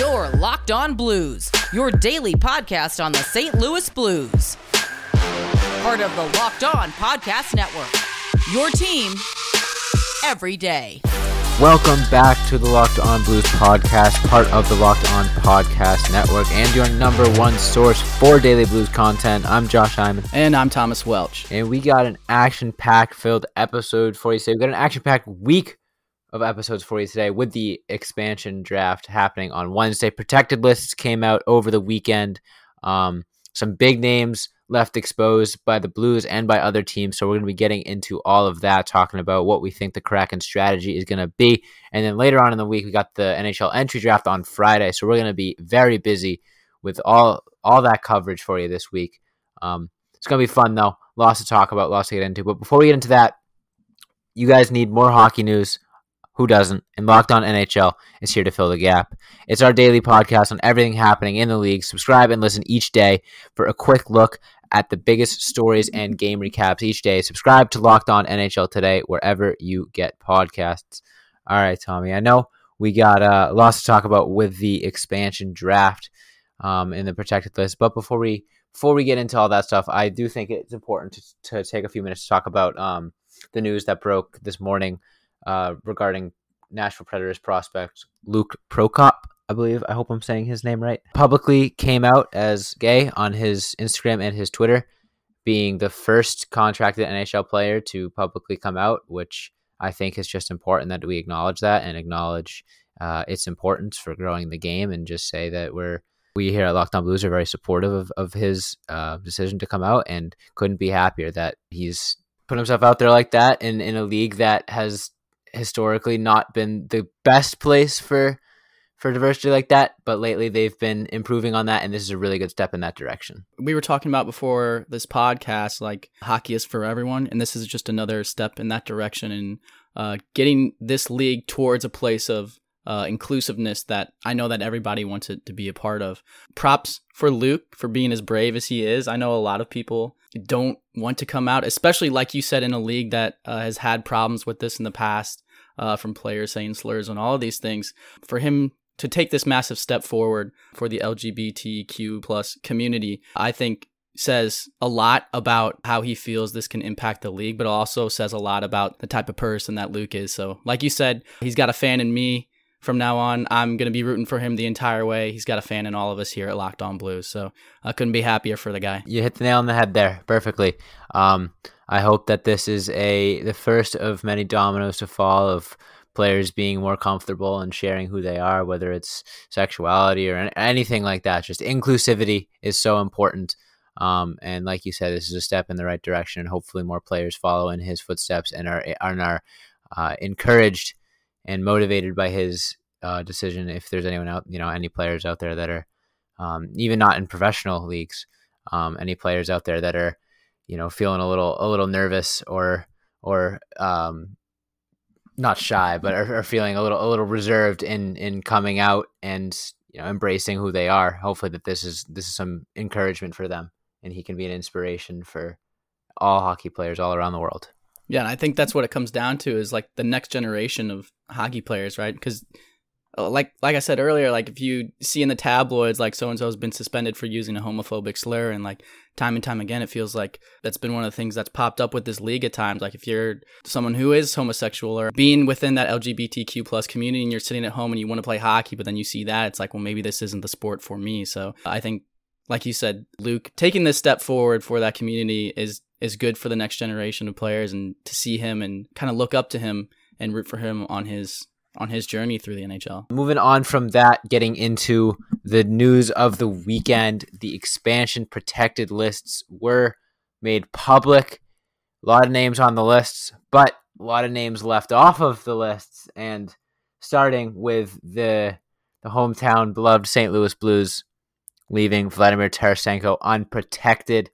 Your Locked On Blues, your daily podcast on the St. Louis Blues. Part of the Locked On Podcast Network. Your team every day. Welcome back to the Locked On Blues podcast, part of the Locked On Podcast Network, and your number one source for daily blues content. I'm Josh Hyman. And I'm Thomas Welch. And we got an action packed filled episode for you today. We got an action packed week of episodes for you today with the expansion draft happening on Wednesday. Protected lists came out over the weekend. Um, some big names left exposed by the Blues and by other teams. So we're going to be getting into all of that, talking about what we think the Kraken strategy is going to be. And then later on in the week, we got the NHL entry draft on Friday. So we're going to be very busy with all all that coverage for you this week. Um, it's going to be fun though. Lots to talk about, lots to get into. But before we get into that, you guys need more hockey news. Who doesn't? And Locked On NHL is here to fill the gap. It's our daily podcast on everything happening in the league. Subscribe and listen each day for a quick look at the biggest stories and game recaps each day. Subscribe to Locked On NHL today, wherever you get podcasts. All right, Tommy. I know we got uh, lots to talk about with the expansion draft um, in the protected list, but before we before we get into all that stuff, I do think it's important to, to take a few minutes to talk about um, the news that broke this morning uh, regarding Nashville Predators prospect Luke Prokop. I believe. I hope I'm saying his name right. Publicly came out as gay on his Instagram and his Twitter, being the first contracted NHL player to publicly come out, which I think is just important that we acknowledge that and acknowledge uh, its importance for growing the game, and just say that we're we here at Locked On Blues are very supportive of, of his uh, decision to come out, and couldn't be happier that he's put himself out there like that in in a league that has historically not been the best place for for diversity like that, but lately they've been improving on that, and this is a really good step in that direction. We were talking about before this podcast, like hockey is for everyone, and this is just another step in that direction and uh, getting this league towards a place of uh, inclusiveness that I know that everybody wants it to be a part of. Props for Luke for being as brave as he is. I know a lot of people don't want to come out, especially like you said, in a league that uh, has had problems with this in the past. Uh, from players saying slurs and all of these things, for him to take this massive step forward for the LGBTQ plus community, I think says a lot about how he feels this can impact the league, but also says a lot about the type of person that Luke is. So, like you said, he's got a fan in me. From now on, I'm going to be rooting for him the entire way. He's got a fan in all of us here at Locked On Blues. So I couldn't be happier for the guy. You hit the nail on the head there perfectly. Um, I hope that this is a the first of many dominoes to fall of players being more comfortable and sharing who they are, whether it's sexuality or anything like that. Just inclusivity is so important. Um, and like you said, this is a step in the right direction, and hopefully more players follow in his footsteps and are and are uh, encouraged and motivated by his uh, decision. If there's anyone out, you know, any players out there that are um, even not in professional leagues, um, any players out there that are, you know, feeling a little a little nervous or or um, not shy, but are, are, feeling a little a little reserved in in coming out and you know embracing who they are. Hopefully, that this is this is some encouragement for them, and he can be an inspiration for all hockey players all around the world. Yeah, and I think that's what it comes down to is like the next generation of hockey players, right? Because uh, like like I said earlier, like if you see in the tabloids like so and so has been suspended for using a homophobic slur, and like time and time again, it feels like that's been one of the things that's popped up with this league at times. Like if you're someone who is homosexual or being within that LGBTQ plus community, and you're sitting at home and you want to play hockey, but then you see that, it's like, well, maybe this isn't the sport for me. So I think, like you said, Luke, taking this step forward for that community is is good for the next generation of players, and to see him and kind of look up to him and root for him on his on his journey through the NHL. Moving on from that, getting into the news of the weekend, the expansion protected lists were made public. A lot of names on the lists, but a lot of names left off of the lists. And starting with the the hometown beloved St. Louis Blues leaving Vladimir Tarasenko unprotected.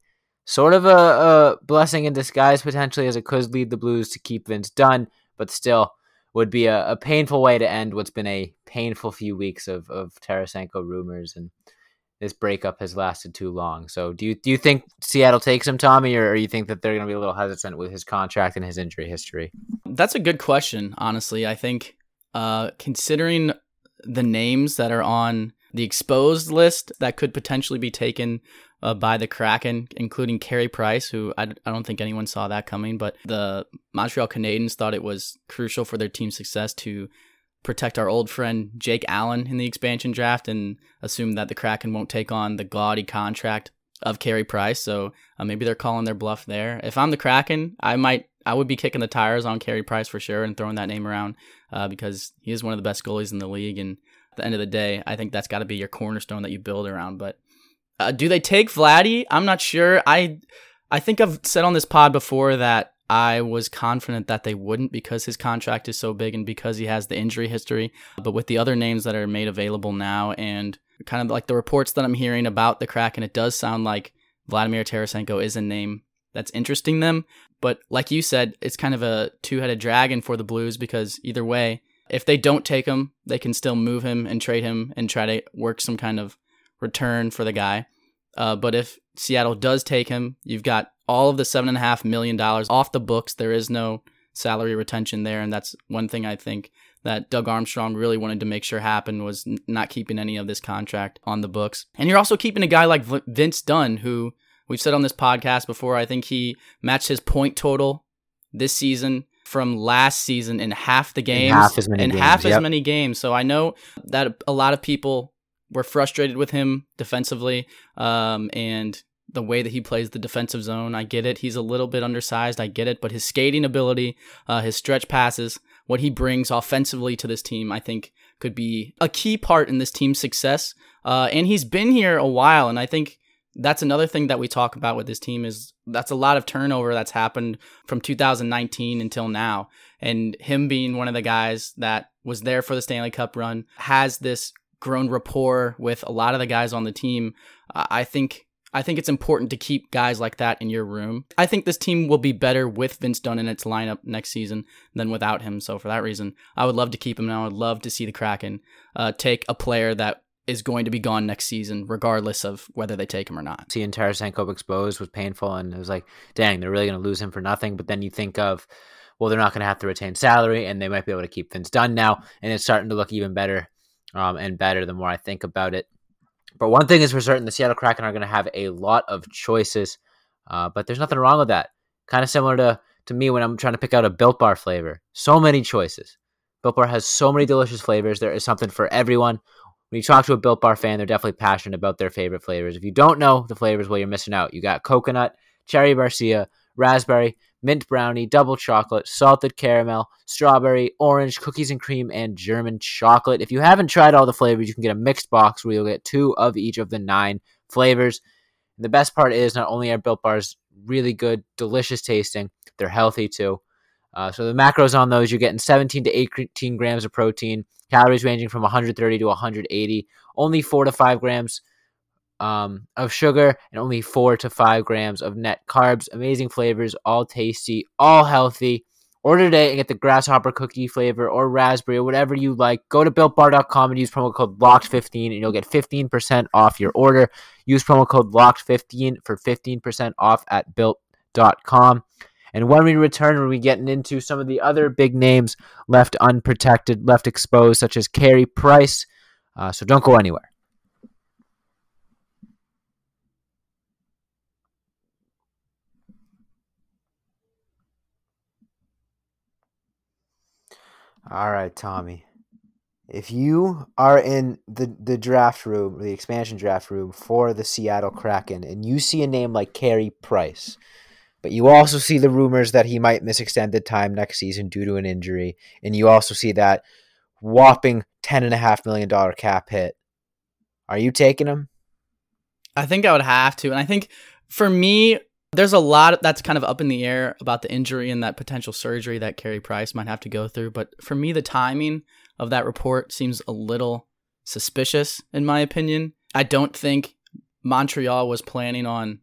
Sort of a, a blessing in disguise potentially, as it could lead the Blues to keep Vince Dunn, but still would be a, a, painful way to end what's been a painful few weeks of, of Tarasenko rumors and this breakup has lasted too long. So do you do you think Seattle takes him, Tommy, or, or you think that they're going to be a little hesitant with his contract and his injury history? That's a good question. Honestly, I think uh, considering the names that are on the exposed list that could potentially be taken uh, by the Kraken, including Carey Price, who I, I don't think anyone saw that coming, but the Montreal Canadiens thought it was crucial for their team's success to protect our old friend Jake Allen in the expansion draft and assume that the Kraken won't take on the gaudy contract of Carey Price. So uh, maybe they're calling their bluff there. If I'm the Kraken, I might I would be kicking the tires on Carey Price for sure and throwing that name around uh, because he is one of the best goalies in the league. And at the end of the day, I think that's got to be your cornerstone that you build around. But uh, do they take Vladdy? I'm not sure. I I think I've said on this pod before that I was confident that they wouldn't because his contract is so big and because he has the injury history. But with the other names that are made available now and kind of like the reports that I'm hearing about the Kraken, it does sound like Vladimir Tarasenko is a name that's interesting them. But like you said, it's kind of a two headed dragon for the Blues because either way, if they don't take him, they can still move him and trade him and try to work some kind of return for the guy. Uh, but if Seattle does take him, you've got all of the seven and a half million dollars off the books. There is no salary retention there, and that's one thing I think that Doug Armstrong really wanted to make sure happened was not keeping any of this contract on the books. And you're also keeping a guy like Vince Dunn, who we've said on this podcast before. I think he matched his point total this season from last season in half the games, in half as many games, half yep. as many games. So I know that a lot of people were frustrated with him defensively, um, and the way that he plays the defensive zone. I get it. He's a little bit undersized. I get it. But his skating ability, uh, his stretch passes, what he brings offensively to this team, I think could be a key part in this team's success. Uh, and he's been here a while. And I think that's another thing that we talk about with this team is that's a lot of turnover that's happened from 2019 until now. And him being one of the guys that was there for the Stanley Cup run has this grown rapport with a lot of the guys on the team. I think I think it's important to keep guys like that in your room. I think this team will be better with Vince Dunn in its lineup next season than without him. So for that reason, I would love to keep him, and I would love to see the Kraken uh, take a player that is going to be gone next season, regardless of whether they take him or not. Seeing Tarasenko exposed was painful, and it was like, dang, they're really going to lose him for nothing. But then you think of, well, they're not going to have to retain salary, and they might be able to keep Vince Dunn now, and it's starting to look even better um, and better the more I think about it. But one thing is for certain, the Seattle Kraken are going to have a lot of choices, uh, but there's nothing wrong with that. Kind of similar to, to me when I'm trying to pick out a Built Bar flavor. So many choices. Built Bar has so many delicious flavors. There is something for everyone. When you talk to a Built Bar fan, they're definitely passionate about their favorite flavors. If you don't know the flavors, well, you're missing out. You got coconut, cherry barcia, raspberry, mint brownie, double chocolate, salted caramel, strawberry, orange, cookies and cream, and German chocolate. If you haven't tried all the flavors, you can get a mixed box where you'll get two of each of the nine flavors. And the best part is not only are Built Bars really good, delicious tasting, they're healthy too. Uh, so the macros on those, you're getting 17 to 18 grams of protein, calories ranging from 130 to 180, only 4 to 5 grams um, of sugar and only four to five grams of net carbs. Amazing flavors, all tasty, all healthy. Order today and get the grasshopper cookie flavor or raspberry or whatever you like. Go to builtbar.com and use promo code LOCKED15 and you'll get 15% off your order. Use promo code LOCKED15 for 15% off at built.com. And when we return, we'll be getting into some of the other big names left unprotected, left exposed, such as Carey Price. Uh, so don't go anywhere. All right, Tommy. If you are in the, the draft room, the expansion draft room for the Seattle Kraken, and you see a name like Carey Price, but you also see the rumors that he might miss extended time next season due to an injury, and you also see that whopping $10.5 million cap hit, are you taking him? I think I would have to. And I think for me, there's a lot that's kind of up in the air about the injury and that potential surgery that Carey Price might have to go through. But for me, the timing of that report seems a little suspicious, in my opinion. I don't think Montreal was planning on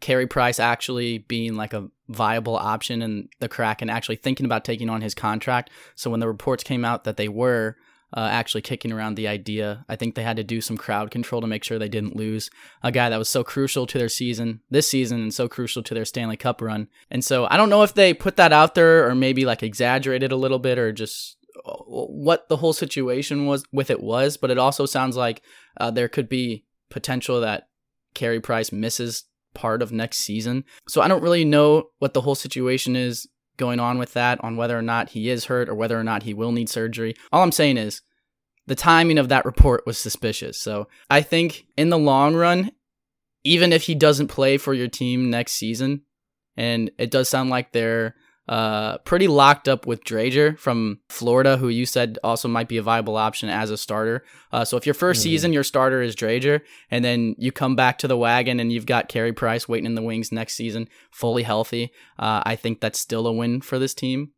Carey Price actually being like a viable option in the Kraken actually thinking about taking on his contract. So when the reports came out that they were, uh, actually kicking around the idea. I think they had to do some crowd control to make sure they didn't lose a guy that was so crucial to their season this season and so crucial to their Stanley Cup run. And so I don't know if they put that out there or maybe like exaggerated a little bit or just what the whole situation was with it was, but it also sounds like uh, there could be potential that Carey Price misses part of next season. So I don't really know what the whole situation is going on with that, on whether or not he is hurt or whether or not he will need surgery. All I'm saying is the timing of that report was suspicious. So I think in the long run, even if he doesn't play for your team next season, and it does sound like they're uh, pretty locked up with Driedger from Florida, who you said also might be a viable option as a starter. Uh, so if your 1st mm-hmm. season your starter is Driedger, and then you come back to the wagon and you've got Carey Price waiting in the wings next season, fully healthy, uh, I think that's still a win for this team.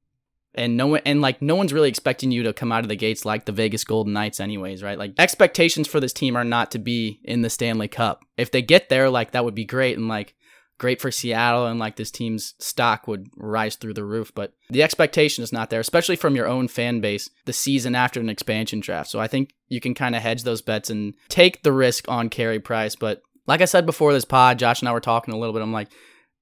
And no one, and like no one's really expecting you to come out of the gates like the Vegas Golden Knights, anyways, right? Like expectations for this team are not to be in the Stanley Cup. If they get there, like that would be great, and like great for Seattle and like this team's stock would rise through the roof. But the expectation is not there, especially from your own fan base the season after an expansion draft. So I think you can kind of hedge those bets and take the risk on Carey Price. But like I said before this pod, Josh and I were talking a little bit. I'm like,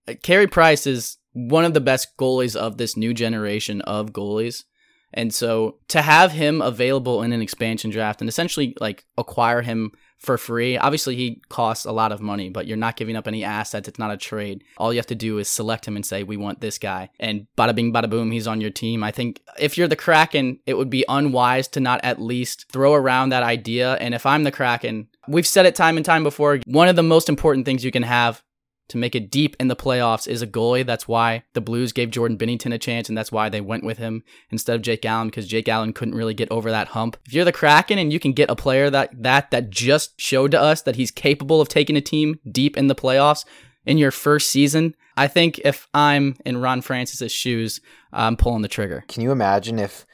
uh, Carey Price is one of the best goalies of this new generation of goalies. And so to have him available in an expansion draft and essentially like acquire him for free. Obviously, he costs a lot of money, but you're not giving up any assets. It's not a trade. All you have to do is select him and say, we want this guy. And bada bing, bada boom, he's on your team. I think if you're the Kraken, it would be unwise to not at least throw around that idea. And if I'm the Kraken, we've said it time and time before. One of the most important things you can have to make it deep in the playoffs is a goalie. That's why the Blues gave Jordan Binnington a chance, and that's why they went with him instead of Jake Allen because Jake Allen couldn't really get over that hump. If you're the Kraken and you can get a player that that that just showed to us that he's capable of taking a team deep in the playoffs in your first season, I think if I'm in Ron Francis's shoes, I'm pulling the trigger. Can you imagine if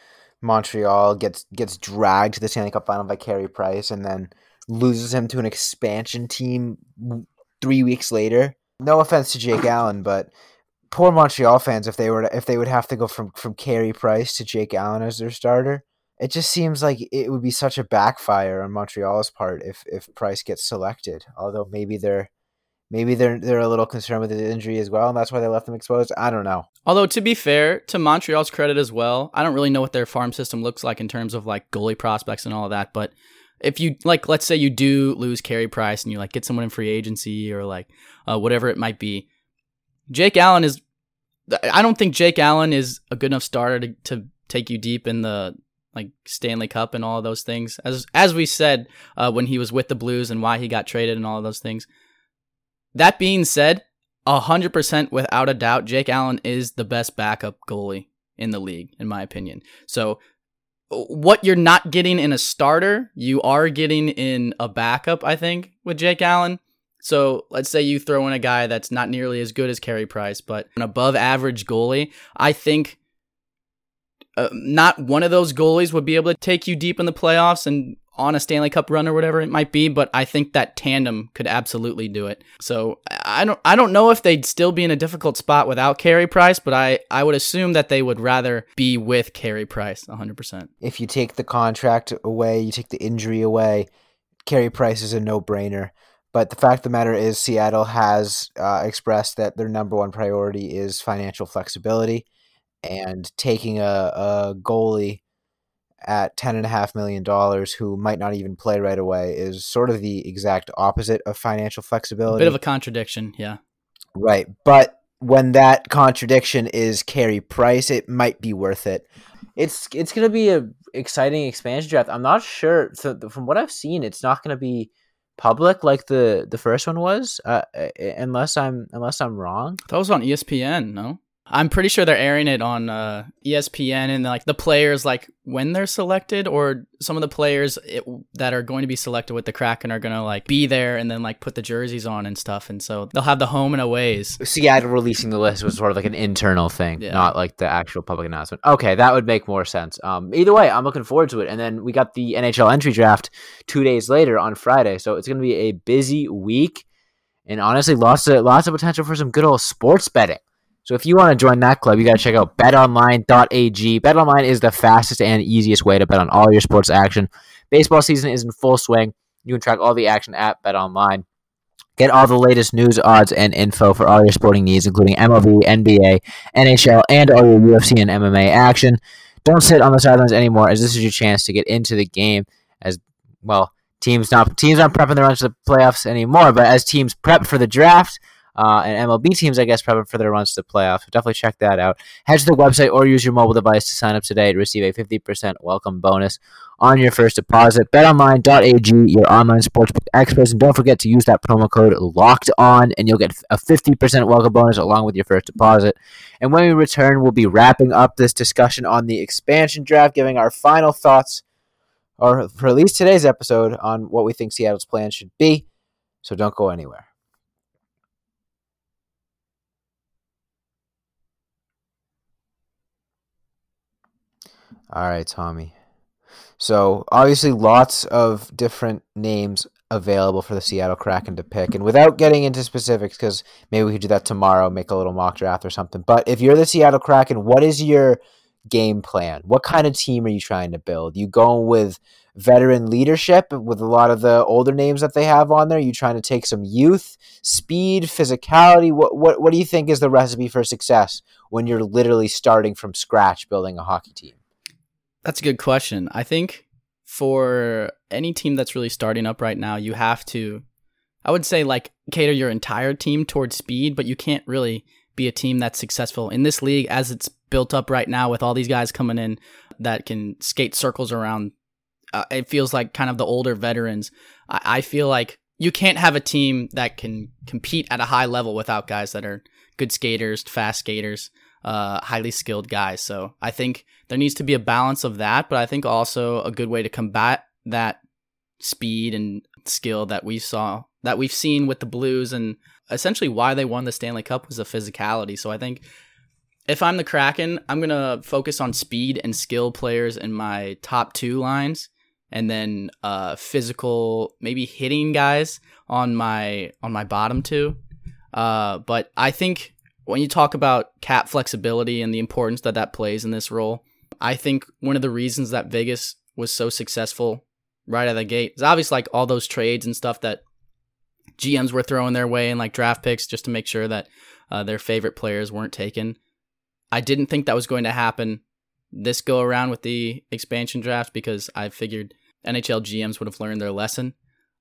Montreal gets gets dragged to the Stanley Cup final by Carey Price and then loses him to an expansion team three weeks later? No offense to Jake Allen, but poor Montreal fans if they were to, if they would have to go from from Carey Price to Jake Allen as their starter. It just seems like it would be such a backfire on Montreal's part if if Price gets selected. Although maybe they're maybe they're they're a little concerned with the injury as well, and that's why they left him exposed. I don't know. Although to be fair, to Montreal's credit as well, I don't really know what their farm system looks like in terms of like goalie prospects and all of that, but if you like let's say you do lose Carey Price and you like get someone in free agency or like uh, whatever it might be Jake Allen is I don't think Jake Allen is a good enough starter to, to take you deep in the like Stanley Cup and all those things. As as we said uh, when he was with the Blues and why he got traded and all those things. That being said 100% without a doubt Jake Allen is the best backup goalie in the league in my opinion. So what you're not getting in a starter, you are getting in a backup, I think, with Jake Allen. So let's say you throw in a guy that's not nearly as good as Carey Price, but an above average goalie. I think uh, not one of those goalies would be able to take you deep in the playoffs and on a Stanley Cup run or whatever it might be, but I think that tandem could absolutely do it. So I don't I don't know if they'd still be in a difficult spot without Carey Price, but I, I would assume that they would rather be with Carey Price 100%. If you take the contract away, you take the injury away, Carey Price is a no-brainer. But the fact of the matter is, Seattle has uh, expressed that their number one priority is financial flexibility, and taking a, a goalie at ten and a half million dollars who might not even play right away is sort of the exact opposite of financial flexibility. A bit of a contradiction, yeah. Right. But when that contradiction is Carey Price, it might be worth it. It's it's gonna be a exciting expansion draft. I'm not sure. So from what I've seen, it's not gonna be public like the the first one was. Uh, unless I'm unless I'm wrong. That was on ESPN. No. I'm pretty sure they're airing it on uh, ESPN and like the players like when they're selected or some of the players it, that are going to be selected with the Kraken are going to like be there and then like put the jerseys on and stuff and so they'll have the home and aways. Seattle releasing the list was sort of like an internal thing, yeah. not like the actual public announcement. Okay, that would make more sense. Um, either way, I'm looking forward to it. And then we got the NHL entry draft two days later on Friday, so it's going to be a busy week and honestly lots of lots of potential for some good old sports betting. So if you want to join that club, you got to check out betonline.ag. Betonline is the fastest and easiest way to bet on all your sports action. Baseball season is in full swing. You can track all the action at betonline. Get all the latest news, odds, and info for all your sporting needs, including MLB, NBA, NHL, and all your UFC and MMA action. don't sit on the sidelines anymore, as this is your chance to get into the game. As well, teams not teams aren't prepping their runs to the playoffs anymore, but as teams prep for the draft. Uh, and MLB teams, I guess, prepping for their runs to the playoffs. So definitely check that out. Head to the website or use your mobile device to sign up today to receive a 50% welcome bonus on your first deposit. BetOnline.ag, your online sportsbook experts, and don't forget to use that promo code Locked On, and you'll get a 50% welcome bonus along with your first deposit. And when we return, we'll be wrapping up this discussion on the expansion draft, giving our final thoughts, or at least today's episode, on what we think Seattle's plan should be. So don't go anywhere. All right, Tommy. So obviously, lots of different names available for the Seattle Kraken to pick, and without getting into specifics, because maybe we could do that tomorrow, make a little mock draft or something. But if you're the Seattle Kraken, what is your game plan? What kind of team are you trying to build? You going with veteran leadership with a lot of the older names that they have on there? Are you trying to take some youth, speed, physicality? What what what do you think is the recipe for success when you're literally starting from scratch building a hockey team? That's a good question. I think for any team that's really starting up right now, you have to, I would say, like cater your entire team towards speed, but you can't really be a team that's successful in this league as it's built up right now with all these guys coming in that can skate circles around. Uh, it feels like kind of the older veterans. I, I feel like you can't have a team that can compete at a high level without guys that are good skaters, fast skaters uh, highly skilled guys. So I think there needs to be a balance of that, but I think also a good way to combat that speed and skill that we saw that we've seen with the Blues and essentially why they won the Stanley Cup was the physicality. So I think if I'm the Kraken, I'm to focus on speed and skill players in my top 2 lines and then uh physical maybe hitting guys on my on my bottom two. Uh but I think when you talk about cap flexibility and the importance that that plays in this role, I think one of the reasons that Vegas was so successful right out of the gate is obviously like all those trades and stuff that GMs were throwing their way and like draft picks just to make sure that uh, their favorite players weren't taken. I didn't think that was going to happen this go around with the expansion draft because I figured NHL GMs would have learned their lesson.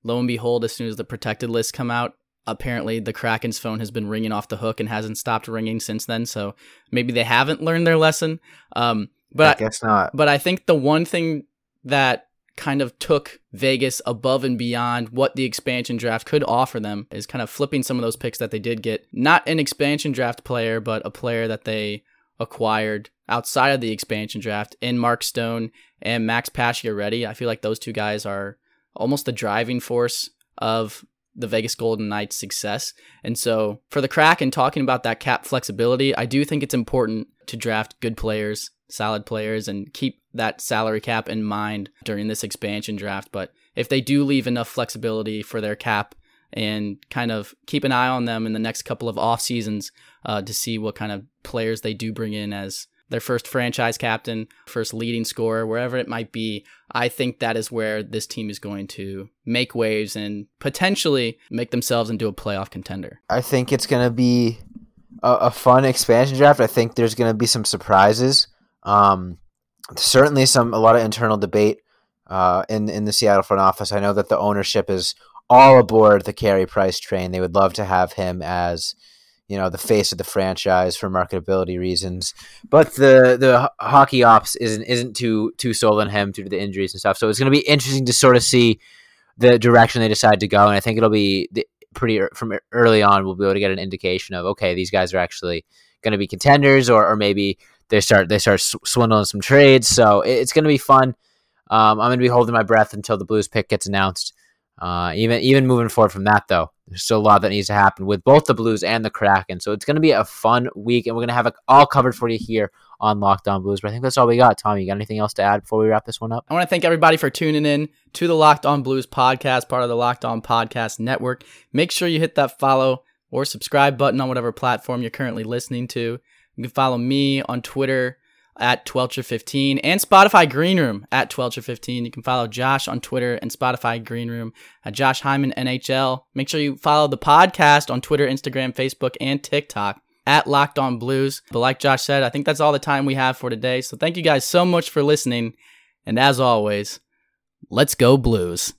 Lo and behold, as soon as the protected list come out, apparently the Kraken's phone has been ringing off the hook and hasn't stopped ringing since then. So maybe they haven't learned their lesson. Um, but I guess not. But I think the one thing that kind of took Vegas above and beyond what the expansion draft could offer them is kind of flipping some of those picks that they did get. Not an expansion draft player, but a player that they acquired outside of the expansion draft in Mark Stone and Max Pacioretty. I feel like those two guys are almost the driving force of the Vegas Golden Knights' success. And so for the Kraken talking about that cap flexibility, I do think it's important to draft good players, solid players, and keep that salary cap in mind during this expansion draft. But if they do leave enough flexibility for their cap and kind of keep an eye on them in the next couple of off seasons uh, to see what kind of players they do bring in as their first franchise captain, first leading scorer, wherever it might be. I think that is where this team is going to make waves and potentially make themselves into a playoff contender. I think it's going to be a, a, fun expansion draft. I think there's going to be some surprises. Um, certainly, some a lot of internal debate uh, in in the Seattle front office. I know that the ownership is all aboard the Carey Price train. They would love to have him as you know the face of the franchise for marketability reasons. But the the hockey ops isn't isn't too too sold on him due to the injuries and stuff. So it's going to be interesting to sort of see the direction they decide to go, and I think it'll be pretty from early on. We'll be able to get an indication of okay, these guys are actually going to be contenders, or or maybe they start they start swindling some trades. So it's going to be fun. Um, I'm going to be holding my breath until the Blues pick gets announced. Uh, even even moving forward from that, though, there's still a lot that needs to happen with both the Blues and the Kraken. So it's going to be a fun week, and we're going to have it all covered for you here on Locked On Blues. But I think that's all we got. Tommy, you got anything else to add before we wrap this one up? I want to thank everybody for tuning in to the Locked On Blues podcast, part of the Locked On Podcast Network. Make sure you hit that follow or subscribe button on whatever platform you're currently listening to. You can follow me on Twitter at Twelcher15 and Spotify Green Room at Twelcher15. You can follow Josh on Twitter and Spotify Green Room at Josh Hyman NHL. Make sure you follow the podcast on Twitter, Instagram, Facebook, and TikTok at Locked On Blues. But like Josh said, I think that's all the time we have for today. So thank you guys so much for listening. And as always, let's go Blues.